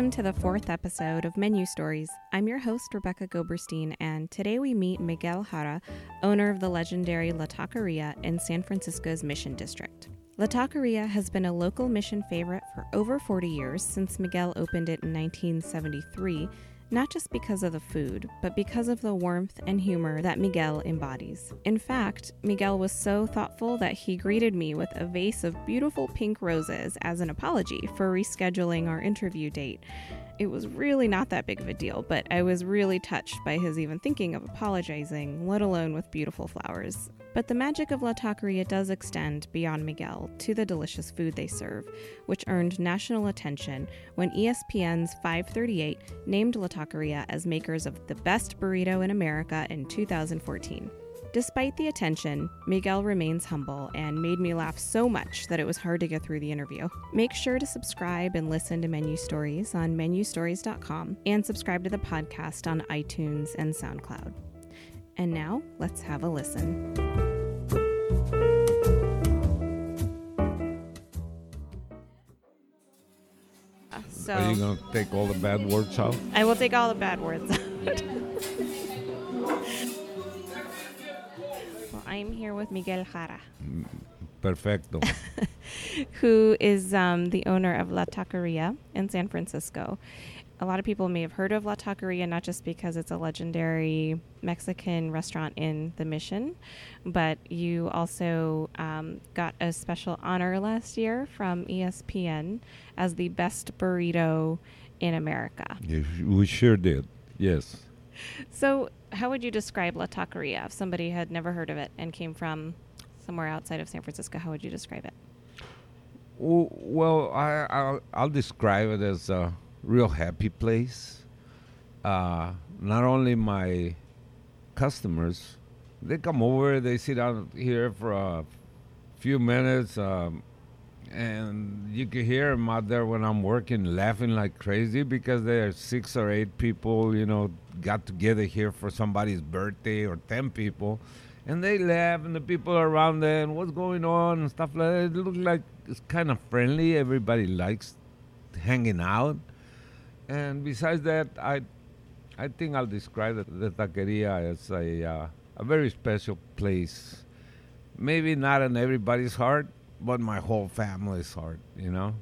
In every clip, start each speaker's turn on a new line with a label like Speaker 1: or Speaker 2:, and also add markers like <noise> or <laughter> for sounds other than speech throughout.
Speaker 1: Welcome to the fourth episode of Menu Stories. I'm your host, Rebecca Goberstein, and today we meet Miguel Jara, owner of the legendary La Taqueria in San Francisco's Mission District. La Taqueria has been a local mission favorite for over 40 years since Miguel opened it in 1973 not just because of the food, but because of the warmth and humor that Miguel embodies. In fact, Miguel was so thoughtful that he greeted me with a vase of beautiful pink roses as an apology for rescheduling our interview date. It was really not that big of a deal, but I was really touched by his even thinking of apologizing, let alone with beautiful flowers. But the magic of La Taqueria does extend beyond Miguel to the delicious food they serve, which earned national attention when ESPN's 538 named La Taqueria as makers of the best burrito in America in 2014. Despite the attention, Miguel remains humble and made me laugh so much that it was hard to get through the interview. Make sure to subscribe and listen to Menu Stories on menustories.com and subscribe to the podcast on iTunes and SoundCloud. And now, let's have a listen. So,
Speaker 2: Are you going to take all the bad words out?
Speaker 1: I will take all the bad words out. <laughs> well, I'm here with Miguel Jara,
Speaker 2: Perfecto. <laughs>
Speaker 1: who is um, the owner of La Taqueria in San Francisco. A lot of people may have heard of La Taqueria not just because it's a legendary Mexican restaurant in the Mission, but you also um, got a special honor last year from ESPN as the best burrito in America.
Speaker 2: We sure did. Yes.
Speaker 1: So, how would you describe La Taqueria if somebody had never heard of it and came from somewhere outside of San Francisco? How would you describe it?
Speaker 2: Well, I, I'll, I'll describe it as a real happy place. Uh, not only my customers, they come over, they sit down here for a few minutes, um, and you can hear them out there when I'm working laughing like crazy because there are six or eight people, you know, got together here for somebody's birthday or 10 people. And they laugh, and the people around and what's going on, and stuff like that. It looks like it's kind of friendly. Everybody likes hanging out. And besides that, I, I think I'll describe the, the taqueria as a, uh, a very special place. Maybe not in everybody's heart, but my whole family's heart. You know,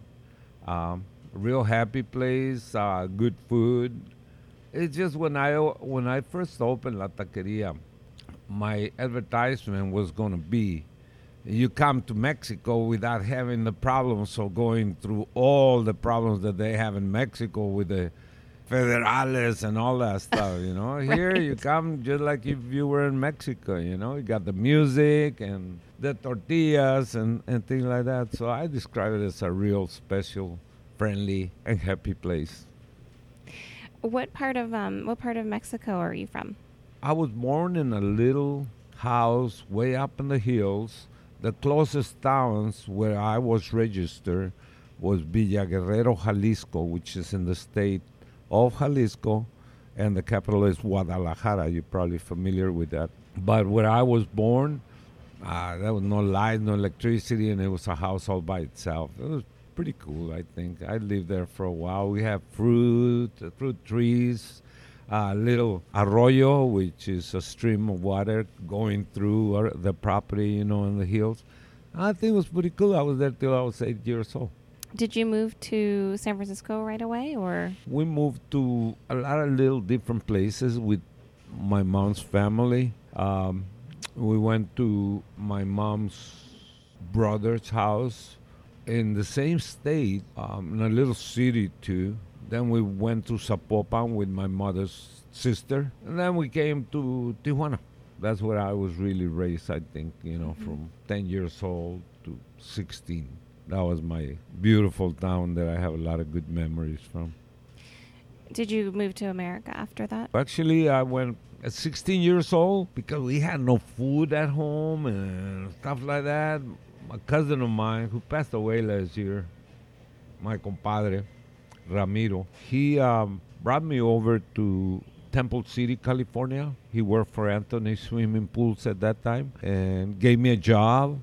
Speaker 2: um, real happy place, uh, good food. It's just when I when I first opened La Taqueria, my advertisement was going to be you come to Mexico without having the problems of going through all the problems that they have in Mexico with the federales and all that stuff, you know. <laughs> Here you come just like if you were in Mexico, you know. You got the music and the tortillas and, and things like that. So I describe it as a real special, friendly, and happy place.
Speaker 1: What part of um, what part of Mexico are you from?
Speaker 2: I was born in a little house way up in the hills. The closest towns where I was registered was Villa Guerrero, Jalisco, which is in the state of Jalisco, and the capital is Guadalajara. You're probably familiar with that. But where I was born, uh, there was no light, no electricity, and it was a house all by itself. It was pretty cool, I think. I lived there for a while. We have fruit, fruit trees, a little arroyo, which is a stream of water going through the property, you know, in the hills. I think it was pretty cool. I was there till I was eight years old.
Speaker 1: Did you move to San Francisco right away, or
Speaker 2: We moved to a lot of little different places with my mom's family. Um, we went to my mom's brother's house in the same state, um, in a little city too. Then we went to Zapopan with my mother's sister, and then we came to Tijuana. That's where I was really raised, I think, you know, mm-hmm. from 10 years old to 16. That was my beautiful town that I have a lot of good memories from.
Speaker 1: did you move to America after that?
Speaker 2: Actually, I went at 16 years old because we had no food at home and stuff like that. A cousin of mine who passed away last year, my compadre, Ramiro, he um, brought me over to Temple City, California. He worked for Anthony Swimming Pools at that time and gave me a job.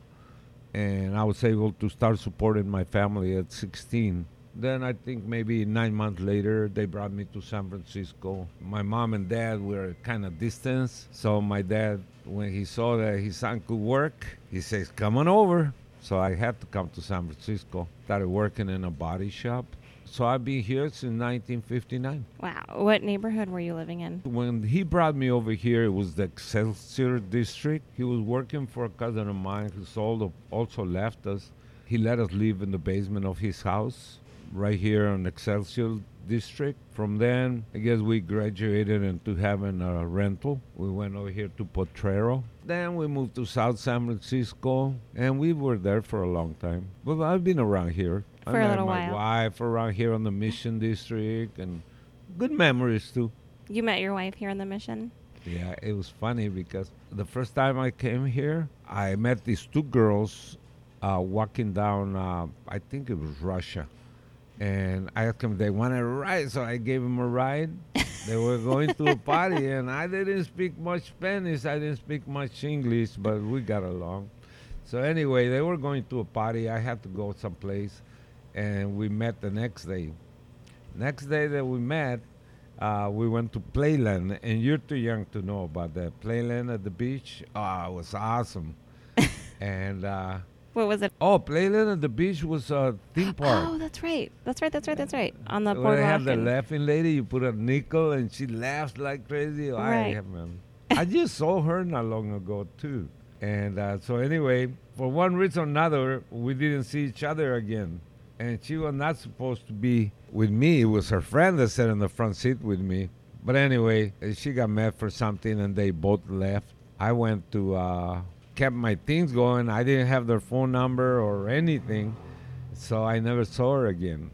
Speaker 2: And I was able to start supporting my family at 16 Then I think maybe nine months later, they brought me to San Francisco. My mom and dad were kind of distant. So my dad, when he saw that his son could work, he says, come on over. So I had to come to San Francisco. Started working in a body shop. So I've been here since 1959.
Speaker 1: Wow. What neighborhood were you living in?
Speaker 2: When he brought me over here, it was the Excelsior district. He was working for a cousin of mine who sold, also left us. He let us live in the basement of his house right here in Excelsior district. From then, I guess we graduated into having a rental. We went over here to Potrero. Then we moved to South San Francisco, and we were there for a long time. But I've been around here.
Speaker 1: For
Speaker 2: I
Speaker 1: a
Speaker 2: met
Speaker 1: little
Speaker 2: my
Speaker 1: while.
Speaker 2: wife around here on the Mission District, and good memories too.
Speaker 1: You met your wife here on the mission?
Speaker 2: Yeah, it was funny because the first time I came here, I met these two girls uh, walking down, uh, I think it was Russia. And I asked them if they wanted a ride, so I gave them a ride. <laughs> they were going to a party, and I didn't speak much Spanish. I didn't speak much English, but we got along. So anyway, they were going to a party. I had to go someplace, and we met the next day. Next day that we met, uh, we went to Playland, and you're too young to know about that. Playland at the beach, oh, it was awesome. <laughs> and uh,
Speaker 1: What was it?
Speaker 2: oh, Playland at the beach was a theme park.
Speaker 1: Oh, that's right. That's right. That's right. That's right. On the boardwalk.
Speaker 2: they have the laughing lady, you put a nickel, and she laughs like crazy. Oh,
Speaker 1: Right.
Speaker 2: I, man. <laughs> I just saw her not long ago too. And uh, so anyway, for one reason or another, we didn't see each other again. And she was not supposed to be with me. It was her friend that sat in the front seat with me. But anyway, uh, she got mad for something, and they both left. I went to uh, kept my things going. I didn't have their phone number or anything, so I never saw her again.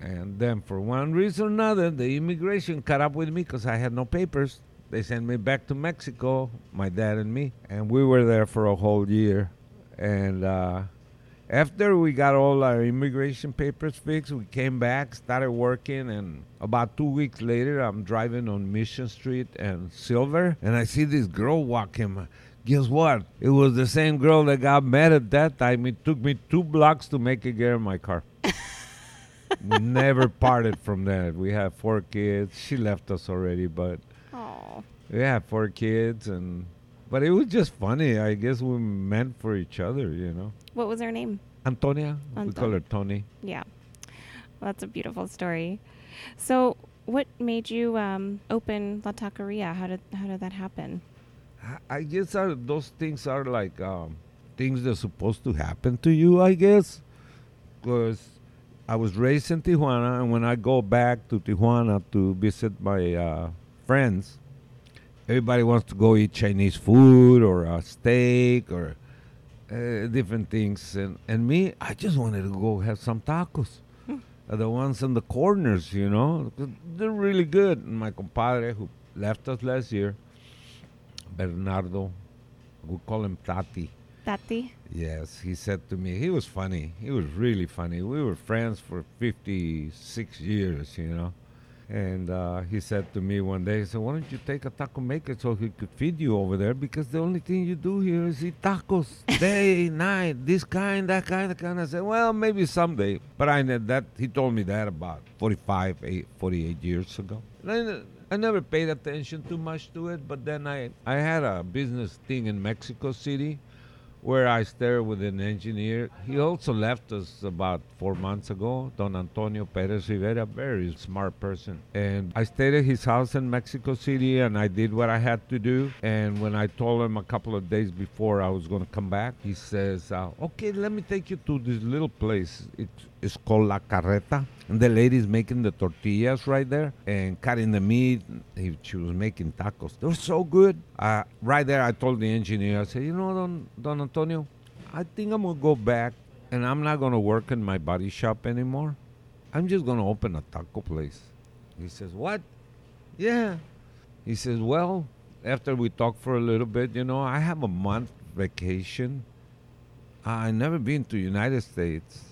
Speaker 2: And then, for one reason or another, the immigration caught up with me because I had no papers. They sent me back to Mexico, my dad and me, and we were there for a whole year. And uh, after we got all our immigration papers fixed, we came back, started working, and about two weeks later, I'm driving on Mission Street and Silver, and I see this girl walking. Guess what? It was the same girl that got mad at that time. It took me two blocks to make her get in my car. <laughs> we never parted from that. We have four kids. She left us already, but
Speaker 1: Oh.
Speaker 2: we had four kids, and but it was just funny. I guess we meant for each other, you know.
Speaker 1: What was her name?
Speaker 2: Antonia, we call her Tony.
Speaker 1: Yeah. Well, that's a beautiful story. So, what made you um, open La Taqueria? How did how did that happen?
Speaker 2: I- I guess are, those things are like um, things that's supposed to happen to you. I guess because I was raised in Tijuana, and when I go back to Tijuana to visit my uh, friends, everybody wants to go eat Chinese food or a steak or uh, different things, and and me, I just wanted to go have some tacos. Uh, the ones in the corners, you know, they're really good. And my compadre who left us last year, Bernardo, we call him Tati.
Speaker 1: Tati?
Speaker 2: Yes, he said to me, he was funny. He was really funny. We were friends for 56 years, you know. And uh, he said to me one day, he said, why don't you take a taco maker so he could feed you over there? Because the only thing you do here is eat tacos <laughs> day, night, this kind, that kind, that kind. I said, well, maybe someday. But I ne- that he told me that about 45, eight, 48 years ago. I never paid attention too much to it, but then I, I had a business thing in Mexico City where I stayed with an engineer. He also left us about four months ago, Don Antonio Perez Rivera, very smart person. And I stayed at his house in Mexico City and I did what I had to do. And when I told him a couple of days before I was going to come back, he says, uh, Okay, let me take you to this little place. It's, it's called La Carreta. And the lady's making the tortillas right there and cutting the meat. He, she was making tacos. They were so good. Uh, right there, I told the engineer, I said, you know, Don, Don Antonio, I think I'm going to go back and I'm not going to work in my body shop anymore. I'm just going to open a taco place. He says, what? Yeah. He says, well, after we talk for a little bit, you know, I have a month vacation. I've never been to United States.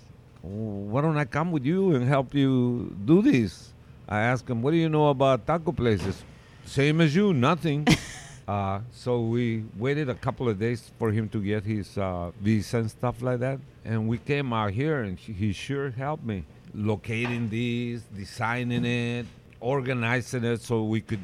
Speaker 2: Why don't I come with you and help you do this? I asked him, what do you know about taco places? Same as you, nothing. <laughs> uh, so we waited a couple of days for him to get his uh, visa and stuff like that. And we came out here and he sure helped me. locating these, designing it, organizing it so we could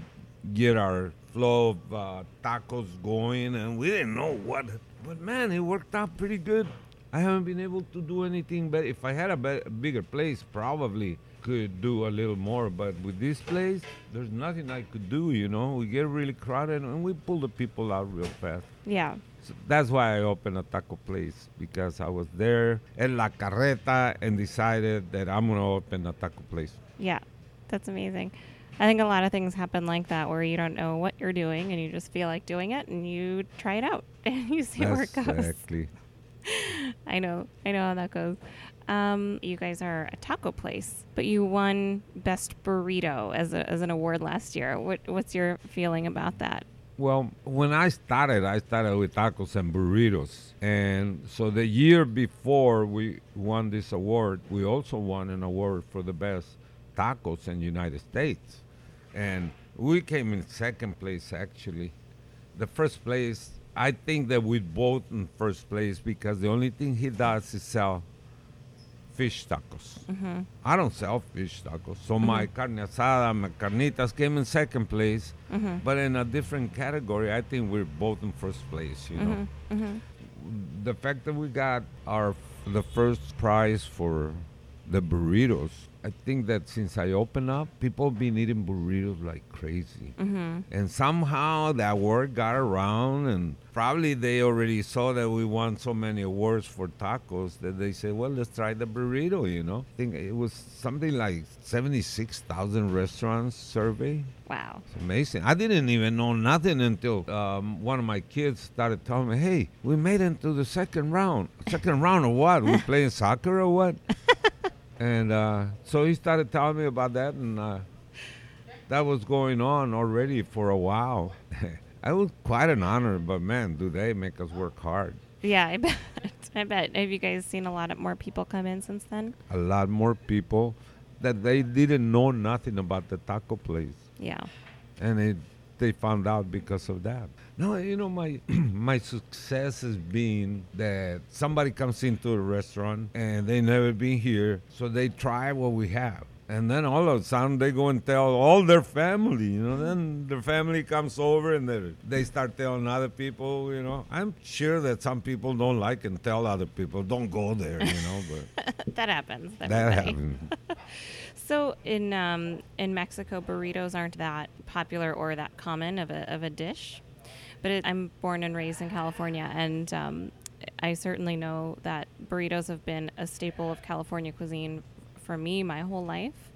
Speaker 2: get our flow of uh, tacos going, and we didn't know what. But man, it worked out pretty good. I haven't been able to do anything, but if I had a, be- a bigger place, probably could do a little more. But with this place, there's nothing I could do. You know, we get really crowded, and we pull the people out real fast.
Speaker 1: Yeah.
Speaker 2: So that's why I opened a taco place because I was there at La Carreta and decided that I'm gonna open a taco place.
Speaker 1: Yeah. That's amazing. I think a lot of things happen like that where you don't know what you're doing and you just feel like doing it and you try it out <laughs> and you see where it goes.
Speaker 2: exactly. <laughs>
Speaker 1: I know. I know how that goes. Um, you guys are a taco place, but you won best burrito as, a, as an award last year. What what's your feeling about that?
Speaker 2: Well, when I started, I started with tacos and burritos. And so the year before we won this award, we also won an award for the best tacos in the United States. And we came in second place actually. The first place, I think that we both in first place because the only thing he does is sell fish tacos.
Speaker 1: Mm-hmm.
Speaker 2: I don't sell fish tacos. So my carne asada, my carnitas came in second place,
Speaker 1: Mm-hmm.
Speaker 2: but in a different category. I think we're both in first place. You know,
Speaker 1: Mm-hmm.
Speaker 2: the fact that we got our the first prize for the burritos. I think that since I opened up, people been eating burritos like crazy.
Speaker 1: Mm-hmm.
Speaker 2: And somehow that word got around, and probably they already saw that we won so many awards for tacos that they said, well, let's try the burrito, you know? I think it was something like 76,000 restaurants survey.
Speaker 1: Wow.
Speaker 2: It's amazing. I didn't even know nothing until um, one of my kids started telling me, hey, we made it to the second round. Second round of what? we <laughs> playing soccer or what? And uh, so he started telling me about that, and uh, that was going on already for a while. <laughs> it was quite an honor, but man, do they make us work hard.
Speaker 1: Yeah, I <laughs> bet. I bet. Have you guys seen a lot of more people come in since then?
Speaker 2: A lot more people that they didn't know nothing about the taco place.
Speaker 1: Yeah.
Speaker 2: and it, they found out because of that. No, you know my <clears throat> my success has been that somebody comes into a restaurant and they never been here, so they try what we have. And then all of a sudden they go and tell all their family, you know. Then their family comes over and they they start telling other people, you know. I'm sure that some people don't like and tell other people, don't go there, you know. But <laughs>
Speaker 1: that happens.
Speaker 2: that happened. <laughs>
Speaker 1: So in um, in Mexico, burritos aren't that popular or that common of a of a dish. But it, I'm born and raised in California, and um, I certainly know that burritos have been a staple of California cuisine for me my whole life.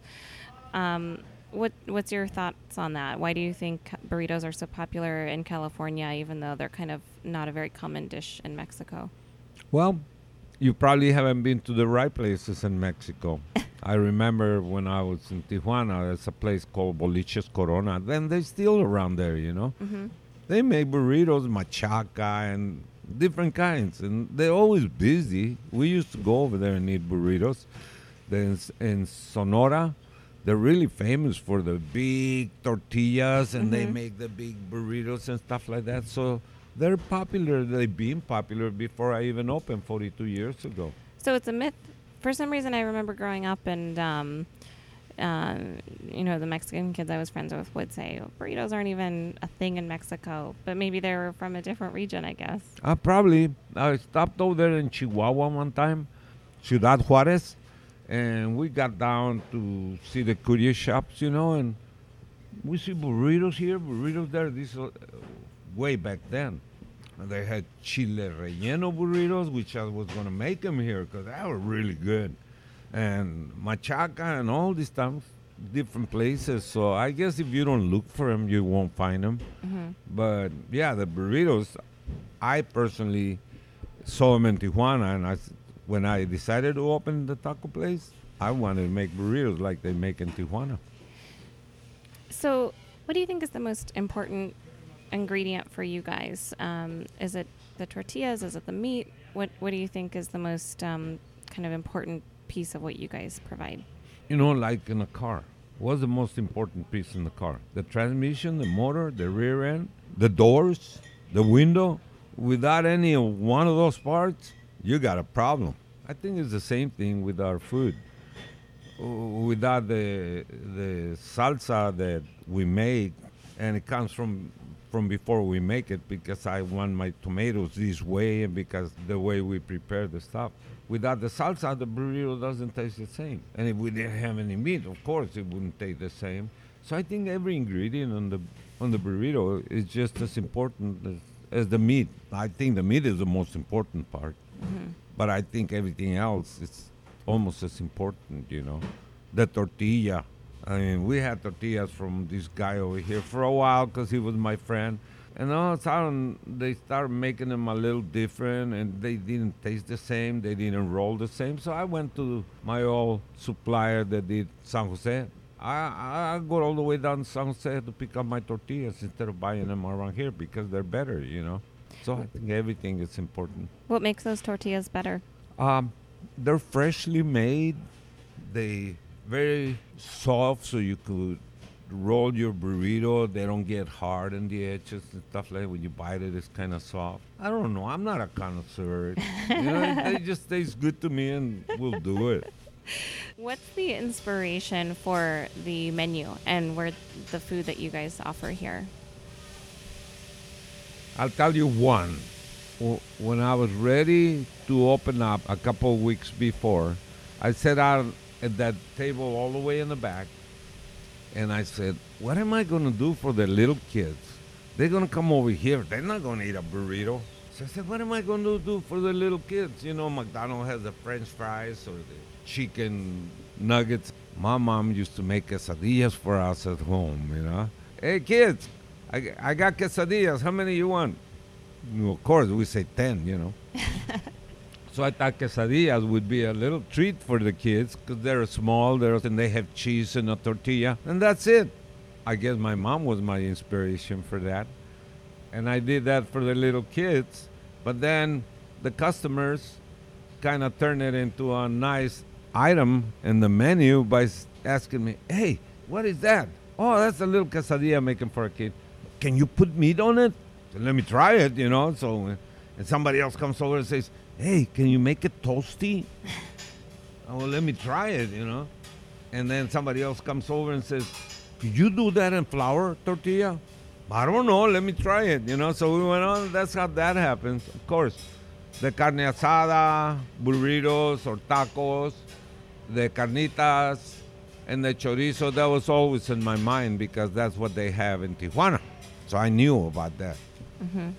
Speaker 1: Um, what what's your thoughts on that? Why do you think burritos are so popular in California, even though they're kind of not a very common dish in Mexico?
Speaker 2: Well, you probably haven't been to the right places in Mexico. <laughs> I remember when I was in Tijuana, there's a place called Boliches Corona. Then they're still around there, you know.
Speaker 1: Mm-hmm.
Speaker 2: They make burritos, machaca, and different kinds, and they're always busy. We used to go over there and eat burritos. Then in Sonora, they're really famous for the big tortillas, and they
Speaker 1: Mhm.
Speaker 2: make the big burritos and stuff like that. So they're popular. They've been popular before I even opened 42 years ago.
Speaker 1: So it's a myth. For some reason, I remember growing up and, um, uh, you know, the Mexican kids I was friends with would say "Oh, burritos aren't even a thing in Mexico, but maybe they were from a different region, I guess.
Speaker 2: Uh, probably. I stopped over there in Chihuahua one time, Ciudad Juarez, and we got down to see the curious shops, you know, and we see burritos here, burritos there. This uh, way back then. And they had chile relleno burritos, which I was going to make them here because they were really good. And machaca and all these stuff, different places. So I guess if you don't look for them, you won't find them.
Speaker 1: hmm
Speaker 2: But yeah, the burritos, I personally saw them in Tijuana, and I, when I decided to open the taco place, I wanted to make burritos like they make in Tijuana.
Speaker 1: So, what do you think is the most important ingredient for you guys? Um, is it the tortillas? Is it the meat? What What do you think is the most um, kind of important piece of what you guys provide?
Speaker 2: You know, like in a car. What's the most important piece in the car? The transmission, the motor, the rear end, the doors, the window. Without any one of those parts, you got a problem. I think it's the same thing with our food. without the the salsa that we make, and it comes from from before we make it because I want my tomatoes this way and because the way we prepare the stuff. Without the salsa, the burrito doesn't taste the same. And if we didn't have any meat, of course, it wouldn't taste the same. So I think every ingredient on the on the burrito is just as important as, as the meat. I think the meat is the most important part, mm-hmm. but I think everything else is almost as important. You know, the tortilla. I mean, we had tortillas from this guy over here for a while because he was my friend. And all of a sudden, they started making them a little different, and they didn't taste the same. They didn't roll the same. So I went to my old supplier that did San Jose. I, I go all the way down to San Jose to pick up my tortillas instead of buying them around here because they're better, you know. So I think everything is important.
Speaker 1: What makes those tortillas better?
Speaker 2: Um, they're freshly made. They very soft, so you could roll your burrito. They don't get hard in the edges and stuff like. that. When you bite it, it's kind of soft. I don't know. I'm not a connoisseur. you know, they just tastes good to me, and we'll do it.
Speaker 1: What's the inspiration for the menu and where the food that you guys offer here?
Speaker 2: I'll tell you one. When I was ready to open up a couple of weeks before, I sat out at that table all the way in the back and I said, What am I going to do for the little kids? They're going to come over here. They're not going to eat a burrito. So I said, What am I going to do for the little kids? You know, McDonald's has the french fries or the chicken nuggets. My mom used to make quesadillas for us at home, you know. Hey, kids, I, I got quesadillas. How many you want? Of course, we say 10, you know. <laughs> so I thought quesadillas would be a little treat for the kids because they're small they're, and they have cheese and a tortilla. And that's it. I guess my mom was my inspiration for that. And I did that for the little kids. But then the customers kind of turned it into a nice item in the menu by asking me, hey, what is that? Oh, that's a little quesadilla I'm making for a kid. Can you put meat on it? So let me try it, you know. So, uh, and somebody else comes over and says, hey, can you make it toasty? oh, well, let me try it, you know. And then somebody else comes over and says, could you do that in flour tortilla? I don't know. Let me try it, you know. So we went on. That's how that happens. Of course, the carne asada, burritos or tacos, the carnitas, and the chorizo. That was always in my mind because that's what they have in Tijuana. So I knew about that. Mm-hmm.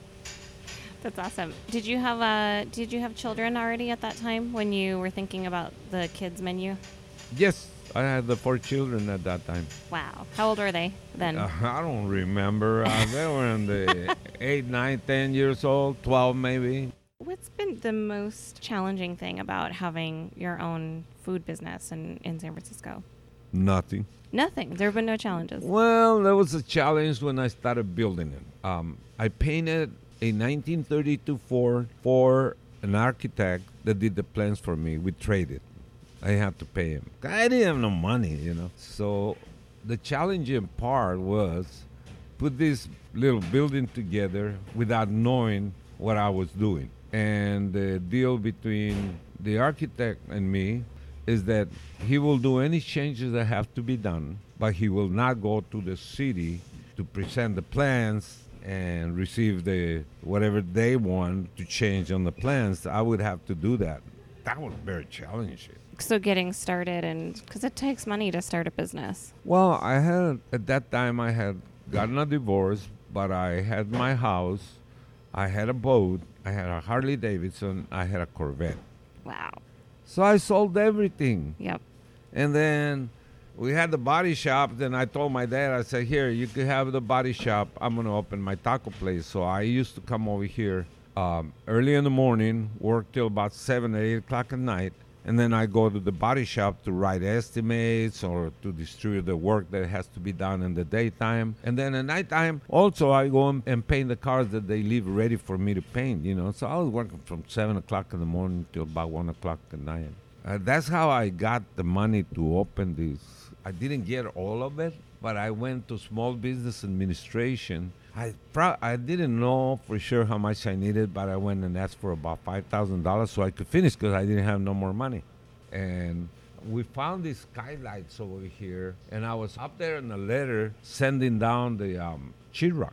Speaker 1: That's awesome. Did you have uh, Did you have children already at that time when you were thinking about the kids menu?
Speaker 2: Yes, I had the four children at that time.
Speaker 1: Wow. How old were they then?
Speaker 2: Uh, I don't remember. Uh, they were in the <laughs> eight, nine, ten years old, twelve maybe.
Speaker 1: What's been the most challenging thing about having your own food business in, in San Francisco?
Speaker 2: Nothing.
Speaker 1: Nothing. There have been no challenges.
Speaker 2: Well, there was a challenge when I started building it. Um, I painted a 1932 Ford for an architect that did the plans for me. We traded. I had to pay him. I didn't have no money, you know. So the challenging part was put this little building together without knowing what I was doing. And the deal between the architect and me is that he will do any changes that have to be done, but he will not go to the city to present the plans and receive the whatever they want to change on the plans. I would have to do that. That was very challenging.
Speaker 1: So getting started, and because it takes money to start a business.
Speaker 2: Well, I had at that time I had gotten a divorce, but I had my house, I had a boat, I had a Harley Davidson, I had a Corvette.
Speaker 1: Wow.
Speaker 2: So I sold everything.
Speaker 1: Yep.
Speaker 2: And then we had the body shop. Then I told my dad, I said, Here, you can have the body shop. I'm to open my taco place. So I used to come over here um, early in the morning, work till about 7 or 8 o'clock at night. And then I go to the body shop to write estimates or to distribute the work that has to be done in the daytime. And then at nighttime, also I go and- paint the cars that they leave ready for me to paint, you know. So I was working from 7 o'clock in the morning till about 1 o'clock at night. Uh, that's how I got the money to open this. I didn't get all of it, but I went to small business administration. I pro- I didn't know for sure how much I needed, but I went and asked for about five thousand dollars so I could finish because I didn't have no more money. And we found these skylights over here, and I was up there in the letter sending down the um, sheetrock.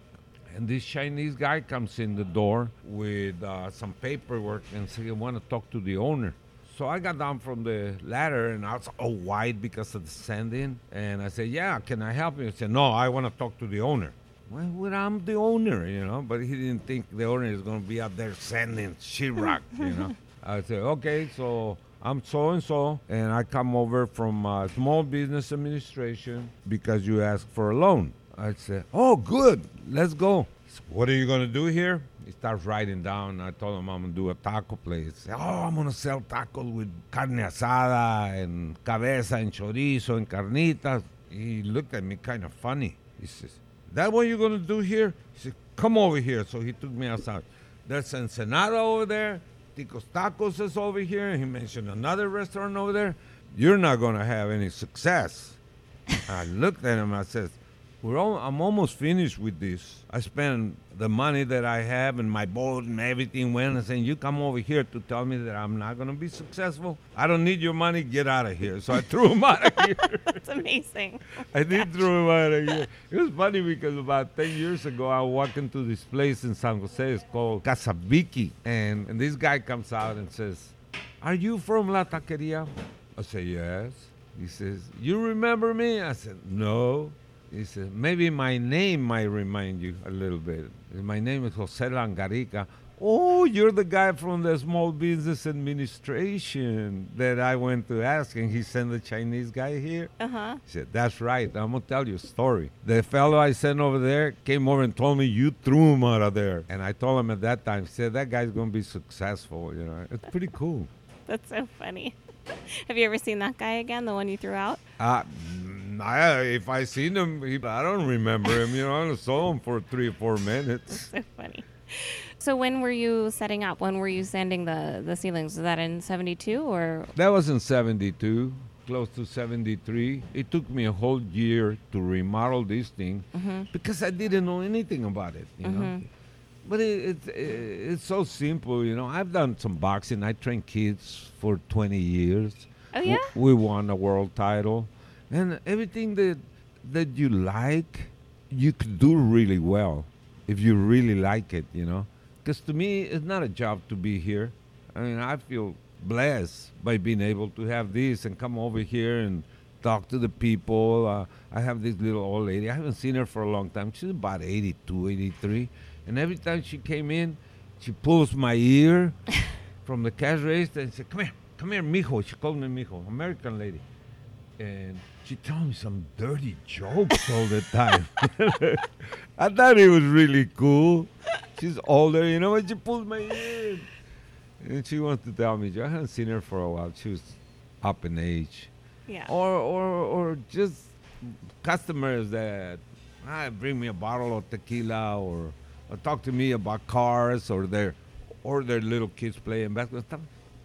Speaker 2: And this Chinese guy comes in the door with uh, some paperwork and said, I want to talk to the owner. So I got down from the ladder and I was all white because of the sanding. And I said, Yeah, can I help you? He said, No, I want to talk to the owner. Well, well, I'm the owner, you know, but he didn't think the owner is going to be out there sanding sheetrock, you know. <laughs> I said, Okay, so I'm so and so, and I come over from uh, Small Business Administration because you asked for a loan. I said, Oh, good, let's go. Said, what are you going to do here? He starts writing down. I told him I'm to do a taco place. Oh, I'm to sell tacos with carne asada and cabeza and chorizo and carnitas. He looked at me kind of funny. He says, that what you're to do here? He said, come over here. So he took me outside. There's Ensenada over there. Tico's Tacos is over here. He mentioned another restaurant over there. You're not to have any success. I looked at him. I said, all, I'm almost finished with this. I spent the money that I have and my boat and everything went and saying, you come over here to tell me that I'm not going to be successful. I don't need your money. Get out of here. So I threw him <laughs> out of here.
Speaker 1: That's amazing. <laughs>
Speaker 2: I did throw him out of here. It was funny because about 10 years ago, I walked into this place in San Jose. It's called Casa Vicky. And, and this guy comes out and says, are you from La Taqueria? I say, yes. He says, you remember me? I said, no. He said, maybe my name might remind you a little bit. My name is Jose Langarica. Oh, you're the guy from the Small Business Administration that I went to ask, and he sent the Chinese guy here.
Speaker 1: Uh huh.
Speaker 2: He said, That's right. I'm going to tell you a story. The fellow I sent over there came over and told me you threw him out of there. And I told him at that time, he said, That guy's going to be successful. You know, it's pretty cool. <laughs>
Speaker 1: That's so funny. <laughs> Have you ever seen that guy again, the one you threw out?
Speaker 2: Uh, I, if I seen him, he, I don't remember him. You know, I saw him for three or four minutes. <laughs>
Speaker 1: so funny. So when were you setting up? When were you sanding the the ceilings? Was that in '72 or?
Speaker 2: That was in '72, close to '73. It took me a whole year to remodel this thing
Speaker 1: Mm-hmm.
Speaker 2: because I didn't know anything about it. You know.
Speaker 1: Mhm.
Speaker 2: But it, it, it's so simple, you know. I've done some boxing. I trained kids for 20 years.
Speaker 1: Oh
Speaker 2: W-
Speaker 1: yeah.
Speaker 2: we won a world title, and everything that that you like, you could do really well if you really like it, you know. Because to me, it's not a job to be here. I mean, I feel blessed by being able to have this and come over here and talk to the people. Uh, I have this little old lady. I haven't seen her for a long time. She's about 82, 83. And every time she came in, she pulls my ear <laughs> from the cash register and said, Come here, come here, mijo. She called me mijo, American lady. And she told me some dirty jokes all the time. <laughs> I thought it was really cool. She's older, you know, and she pulled my ear. And she wants to tell me, I haven't seen her for a while. She was up in age.
Speaker 1: Yeah.
Speaker 2: Or, or, or just customers that ah, bring me a bottle of tequila or, or talk to me about cars or their, or their little kids playing basketball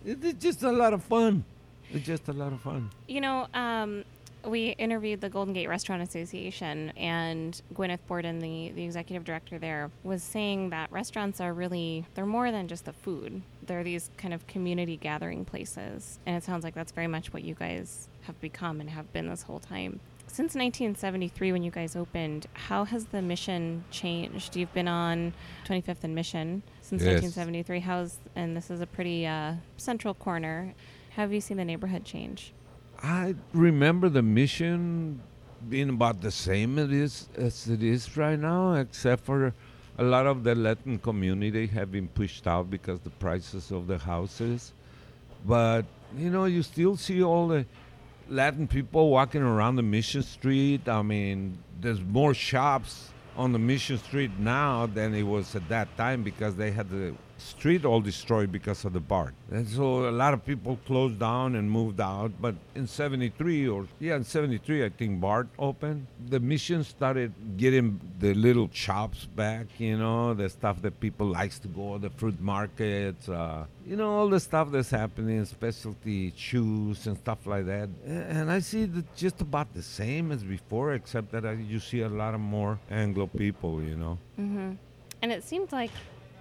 Speaker 2: It's just a lot of fun. It's just a lot of fun.
Speaker 1: You know, um, we interviewed the Golden Gate Restaurant Association, and Gwyneth Borden, the, the executive director there, was saying that restaurants are really, they're more than just the food. They're these kind of community gathering places. And it sounds like that's very much what you guys have become and have been this whole time. Since 1973, when you guys opened, how has the mission changed? You've been on 25th and Mission since
Speaker 2: Yes.
Speaker 1: 1973. How's, and this is a pretty uh, central corner. Have you seen the neighborhood change?
Speaker 2: I remember the mission being about the same it is as it is right now, except for a lot of the Latin community have been pushed out because the prices of the houses. But you know, you still see all the Latin people walking around the Mission Street. I mean, there's more shops on the Mission Street now than it was at that time because they had the street all destroyed because of the BART. And so a lot of people closed down and moved out. But in 73 or, yeah, in 73, I think BART opened. The Mission started getting the little shops back, you know, the stuff that people likes to go, the fruit markets, uh, you know, all the stuff that's happening, specialty shoes and stuff like that. And I see that just about the same as before, except that I, you see a lot of more Anglo people, you know.
Speaker 1: Mm-hmm. And it seems like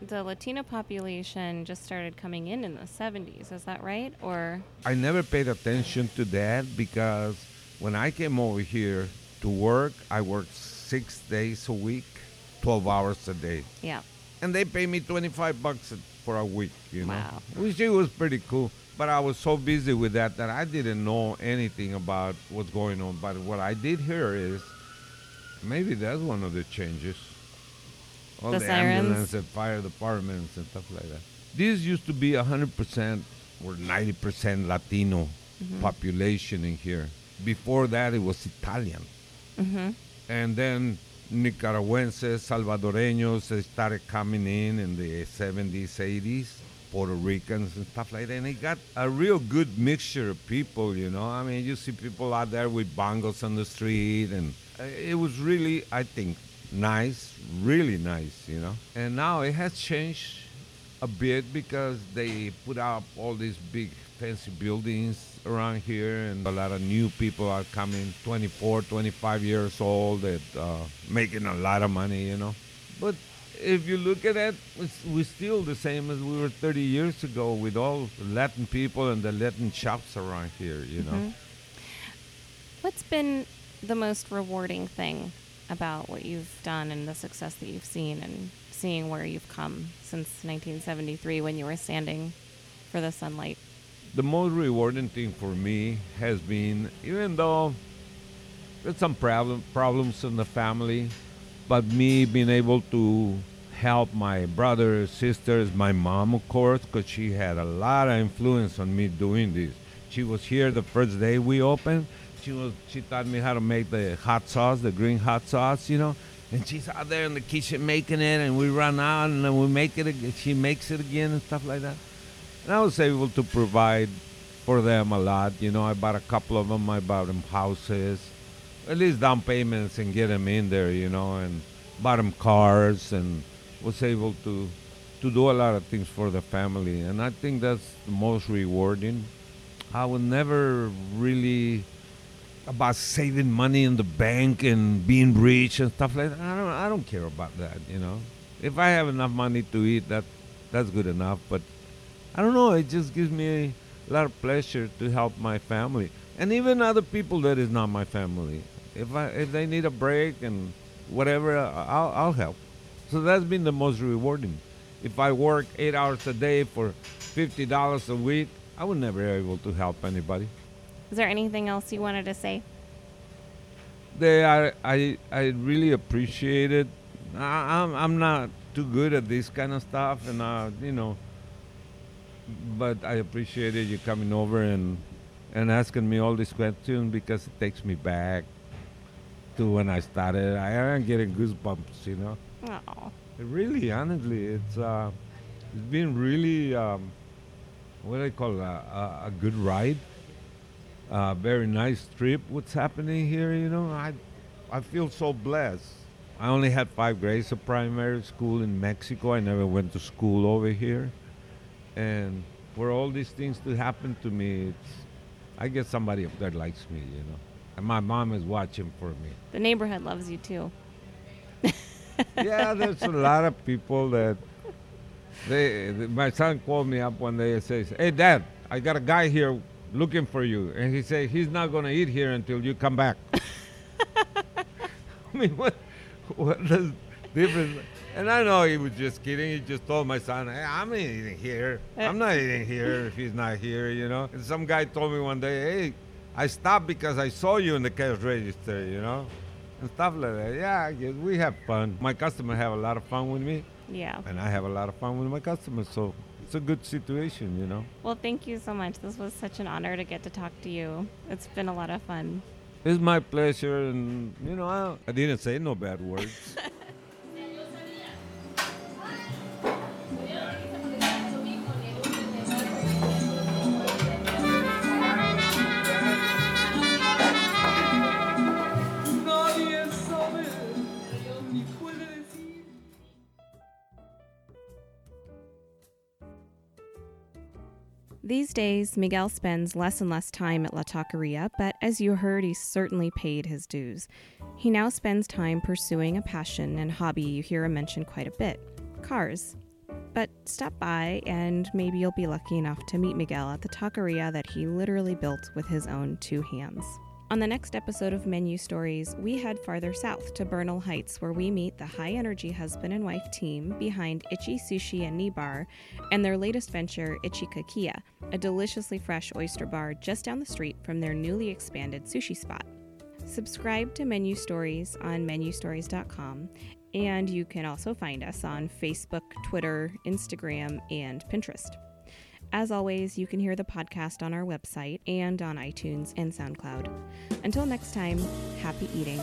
Speaker 1: the Latino population just started coming in in the 70s. Is that right? Or
Speaker 2: I never paid attention to that because when I came over here to work, I worked six days a week, 12 hours a day.
Speaker 1: yeah.
Speaker 2: And they pay me 25 bucks for a week, you know,
Speaker 1: Wow.
Speaker 2: which it was pretty cool. But I was so busy with that that I didn't know anything about what's going on. But what I did hear is maybe that's one of the changes. All
Speaker 1: The
Speaker 2: the,
Speaker 1: sirens?
Speaker 2: ambulance and fire departments and stuff like that. This used to be 100% or 90% Latino population in here. Before that, it was Italian.
Speaker 1: Mm-hmm.
Speaker 2: And then Nicaraguenses, Salvadoreños they started coming in in the 70s, 80s, Puerto Ricans and stuff like that. And it got a real good mixture of people, you know. I mean, you see people out there with bongos on the street, and uh, it was really, I think, nice, really nice, you know. And now it has changed a bit because they put up all these big fancy buildings around here and a lot of new people are coming 24 25 years old that uh, making a lot of money you know but if you look at it we're still the same as we were 30 years ago with all latin people and the latin shops around here you know
Speaker 1: Mhm. What's been the most rewarding thing about what you've done and the success that you've seen and seeing where you've come since 1973 when you were standing for the sunlight?
Speaker 2: the most rewarding thing for me has been even though there's some problem, problems in the family but me being able to help my brothers sisters my mom of course because she had a lot of influence on me doing this she was here the first day we opened she was she taught me how to make the hot sauce the green hot sauce you know and she's out there in the kitchen making it and we run out and then we make it she makes it again and stuff like that and I was able to provide for them a lot. You know, I bought a couple of them. I bought them houses, at least down payments, and get them in there. You know, and bought them cars, and was able to to do a lot of things for the family. And I think that's the most rewarding. I would never really about saving money in the bank and being rich and stuff like that. I don't I don't care about that, you know. If I have enough money to eat, that that's good enough. But I don't know. It just gives me a lot of pleasure to help my family and even other people that is not my family. If I if they need a break and whatever, I'll I'll help. So that's been the most rewarding. If I work eight hours a day for fifty dollars a week, I would never be able to help anybody.
Speaker 1: Is there anything else you wanted to say?
Speaker 2: They are, I I really appreciate it. I, I'm I'm not too good at this kind of stuff, and uh, you know. But I appreciated you coming over and and asking me all these questions because it takes me back to when I started. I am getting goosebumps, you know.
Speaker 1: Oh,
Speaker 2: Really, honestly, it's uh, it's been really um, what do I call it, a, a, a good ride. Uh, very nice trip. What's happening here? You know, I I feel so blessed. I only had five grades of primary school in Mexico. I never went to school over here, and for all these things to happen to me, it's I guess somebody up there likes me. You know, and my mom is watching for me.
Speaker 1: the neighborhood loves you too. <laughs>
Speaker 2: yeah, there's a lot of people that they. th- My son called me up one day and says, "Hey, Dad, I got a guy here looking for you," and he said he's not gonna eat here until you come back. <laughs> I mean, what? What is different? And I know he was just kidding. He just told my son, "Hey, I'm not eating here. Eh. I'm not eating here if he's not here." You know. And some guy told me one day, "Hey, I stopped because I saw you in the cash register." You know and stuff like that. Yeah, I guess we have fun. My customers have a lot of fun with me,
Speaker 1: Yeah.
Speaker 2: and I have a lot of fun with my customers. So it's a good situation, you know.
Speaker 1: Well, thank you so much. This was such an honor to get to talk to you. It's been a lot of fun.
Speaker 2: It's my pleasure, and you know, I, I didn't say no bad words. <laughs>
Speaker 1: days, Miguel spends less and less time at La Taqueria, but as you heard, he certainly paid his dues. He now spends time pursuing a passion and hobby you hear him mention quite a bit cars. But stop by and maybe you'll be lucky enough to meet Miguel at the taqueria that he literally built with his own two hands. On the next episode of Menu Stories, we head farther south to Bernal Heights, where we meet the high energy husband and wife team behind Ichi Sushi and Ni Bar and their latest venture, Ichi Kakia, a deliciously fresh oyster bar just down the street from their newly expanded sushi spot. Subscribe to Menu Stories on menustories.com, and you can also find us on Facebook, Twitter, Instagram, and Pinterest. As always, you can hear the podcast on our website and on iTunes and SoundCloud. Until next time, happy eating.